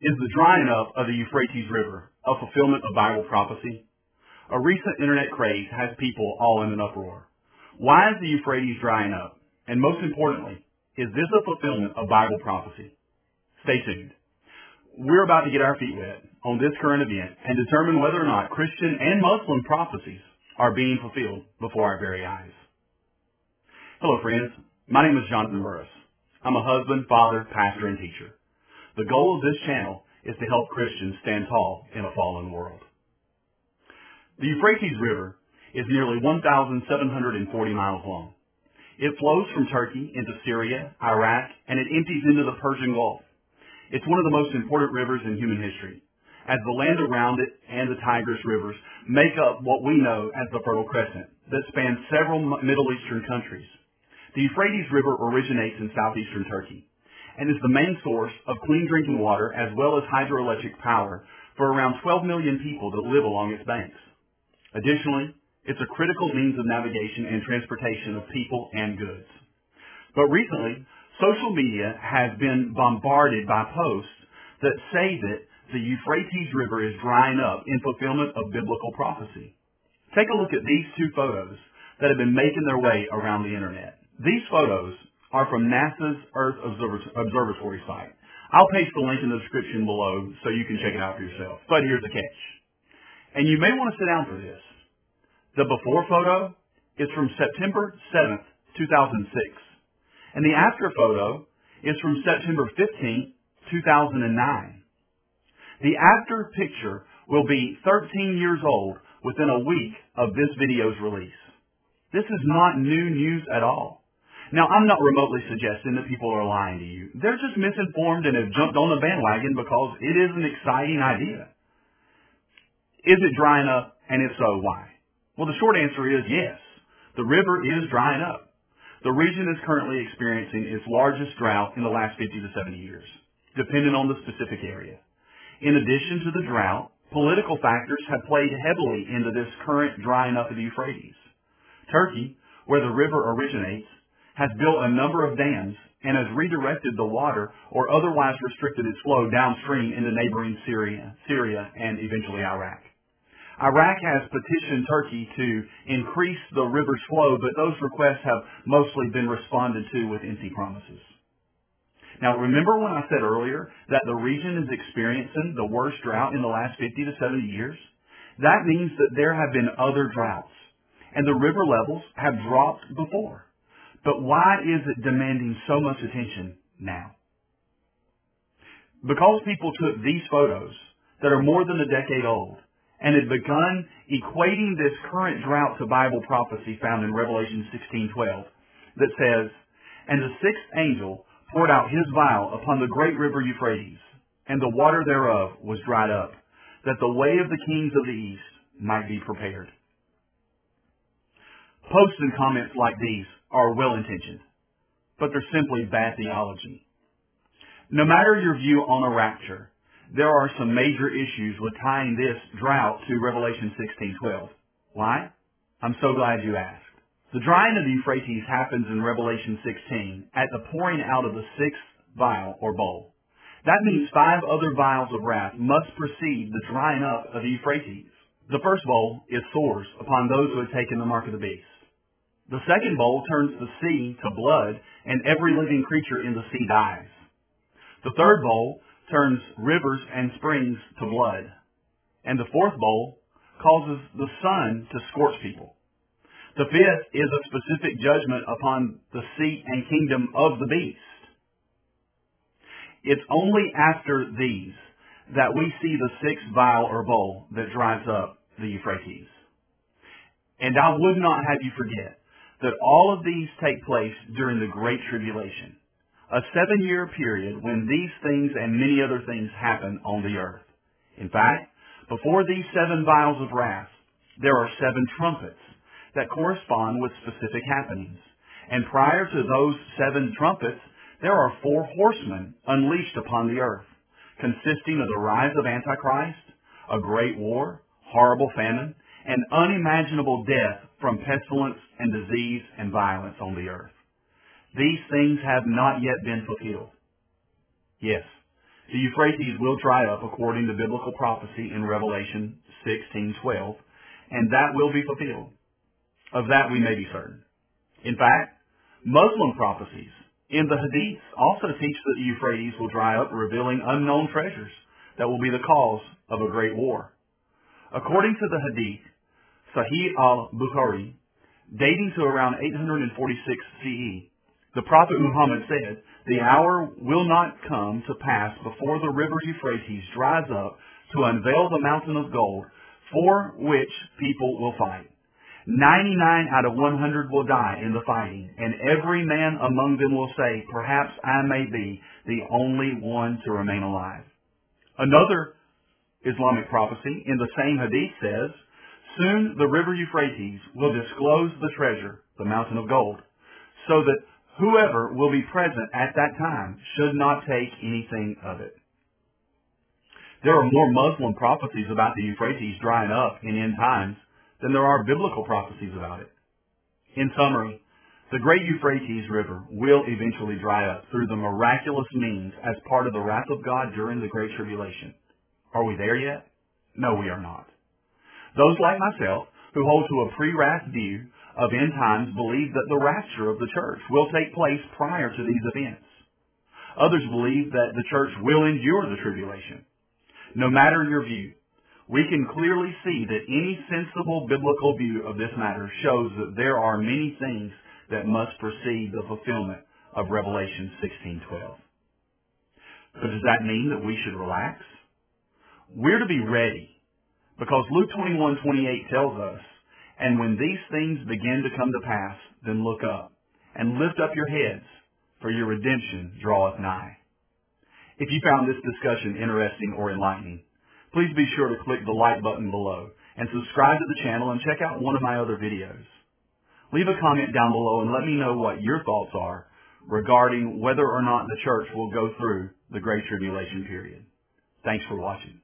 Is the drying up of the Euphrates River a fulfillment of Bible prophecy? A recent internet craze has people all in an uproar. Why is the Euphrates drying up? And most importantly, is this a fulfillment of Bible prophecy? Stay tuned. We're about to get our feet wet on this current event and determine whether or not Christian and Muslim prophecies are being fulfilled before our very eyes. Hello friends, my name is Jonathan Burris. I'm a husband, father, pastor, and teacher. The goal of this channel is to help Christians stand tall in a fallen world. The Euphrates River is nearly 1,740 miles long. It flows from Turkey into Syria, Iraq, and it empties into the Persian Gulf. It's one of the most important rivers in human history, as the land around it and the Tigris rivers make up what we know as the Fertile Crescent that spans several Middle Eastern countries. The Euphrates River originates in southeastern Turkey and is the main source of clean drinking water as well as hydroelectric power for around 12 million people that live along its banks. Additionally, it's a critical means of navigation and transportation of people and goods. But recently, social media has been bombarded by posts that say that the Euphrates River is drying up in fulfillment of biblical prophecy. Take a look at these two photos that have been making their way around the internet. These photos are from NASA's Earth Observatory site. I'll paste the link in the description below so you can check it out for yourself. But here's the catch. And you may want to sit down for this. The before photo is from September 7th, 2006. And the after photo is from September 15th, 2009. The after picture will be 13 years old within a week of this video's release. This is not new news at all. Now, I'm not remotely suggesting that people are lying to you. They're just misinformed and have jumped on the bandwagon because it is an exciting idea. Is it drying up? And if so, why? Well, the short answer is yes. The river is drying up. The region is currently experiencing its largest drought in the last 50 to 70 years, depending on the specific area. In addition to the drought, political factors have played heavily into this current drying up of the Euphrates. Turkey, where the river originates, has built a number of dams and has redirected the water or otherwise restricted its flow downstream into neighboring Syria, Syria and eventually Iraq. Iraq has petitioned Turkey to increase the river's flow, but those requests have mostly been responded to with empty promises. Now remember when I said earlier that the region is experiencing the worst drought in the last 50 to 70 years? That means that there have been other droughts, and the river levels have dropped before. But why is it demanding so much attention now? Because people took these photos that are more than a decade old and had begun equating this current drought to Bible prophecy found in Revelation 16:12 that says, "And the sixth angel poured out his vial upon the great river Euphrates, and the water thereof was dried up, that the way of the kings of the east might be prepared." Posts and comments like these are well-intentioned, but they're simply bad theology. No matter your view on a rapture, there are some major issues with tying this drought to Revelation 16:12. Why? I'm so glad you asked. The drying of the Euphrates happens in Revelation 16 at the pouring out of the sixth vial or bowl. That means five other vials of wrath must precede the drying up of the Euphrates. The first bowl is sores upon those who have taken the mark of the beast. The second bowl turns the sea to blood, and every living creature in the sea dies. The third bowl turns rivers and springs to blood. And the fourth bowl causes the sun to scorch people. The fifth is a specific judgment upon the seat and kingdom of the beast. It's only after these that we see the sixth vial or bowl that drives up the Euphrates. And I would not have you forget that all of these take place during the Great Tribulation, a seven-year period when these things and many other things happen on the earth. In fact, before these seven vials of wrath, there are seven trumpets that correspond with specific happenings. And prior to those seven trumpets, there are four horsemen unleashed upon the earth, consisting of the rise of Antichrist, a great war, horrible famine, and unimaginable death from pestilence and disease and violence on the earth. These things have not yet been fulfilled. Yes, The Euphrates will dry up according to biblical prophecy in Revelation 16:12, and that will be fulfilled. Of that we may be certain. In fact, Muslim prophecies in the Hadiths also teach that the Euphrates will dry up, revealing unknown treasures that will be the cause of a great war. According to the Hadith, Sahih al-Bukhari, dating to around 846 CE, the Prophet Muhammad said, The hour will not come to pass before the river Euphrates dries up to unveil the mountain of gold for which people will fight. 99 out of 100 will die in the fighting, and every man among them will say, Perhaps I may be the only one to remain alive. Another Islamic prophecy in the same hadith says, Soon the river Euphrates will disclose the treasure, the mountain of gold, so that whoever will be present at that time should not take anything of it. There are more Muslim prophecies about the Euphrates drying up in end times than there are biblical prophecies about it. In summary, the great Euphrates River will eventually dry up through the miraculous means as part of the wrath of God during the Great Tribulation. Are we there yet? No, we are not. Those like myself who hold to a pre-wrath view of end times believe that the rapture of the church will take place prior to these events. Others believe that the church will endure the tribulation. No matter your view, we can clearly see that any sensible biblical view of this matter shows that there are many things that must precede the fulfillment of Revelation 16:12. But does that mean that we should relax? We're to be ready because Luke 21:28 tells us, "And when these things begin to come to pass, then look up and lift up your heads, for your redemption draweth nigh." If you found this discussion interesting or enlightening, please be sure to click the like button below and subscribe to the channel and check out one of my other videos. Leave a comment down below and let me know what your thoughts are regarding whether or not the church will go through the Great Tribulation period. Thanks for watching.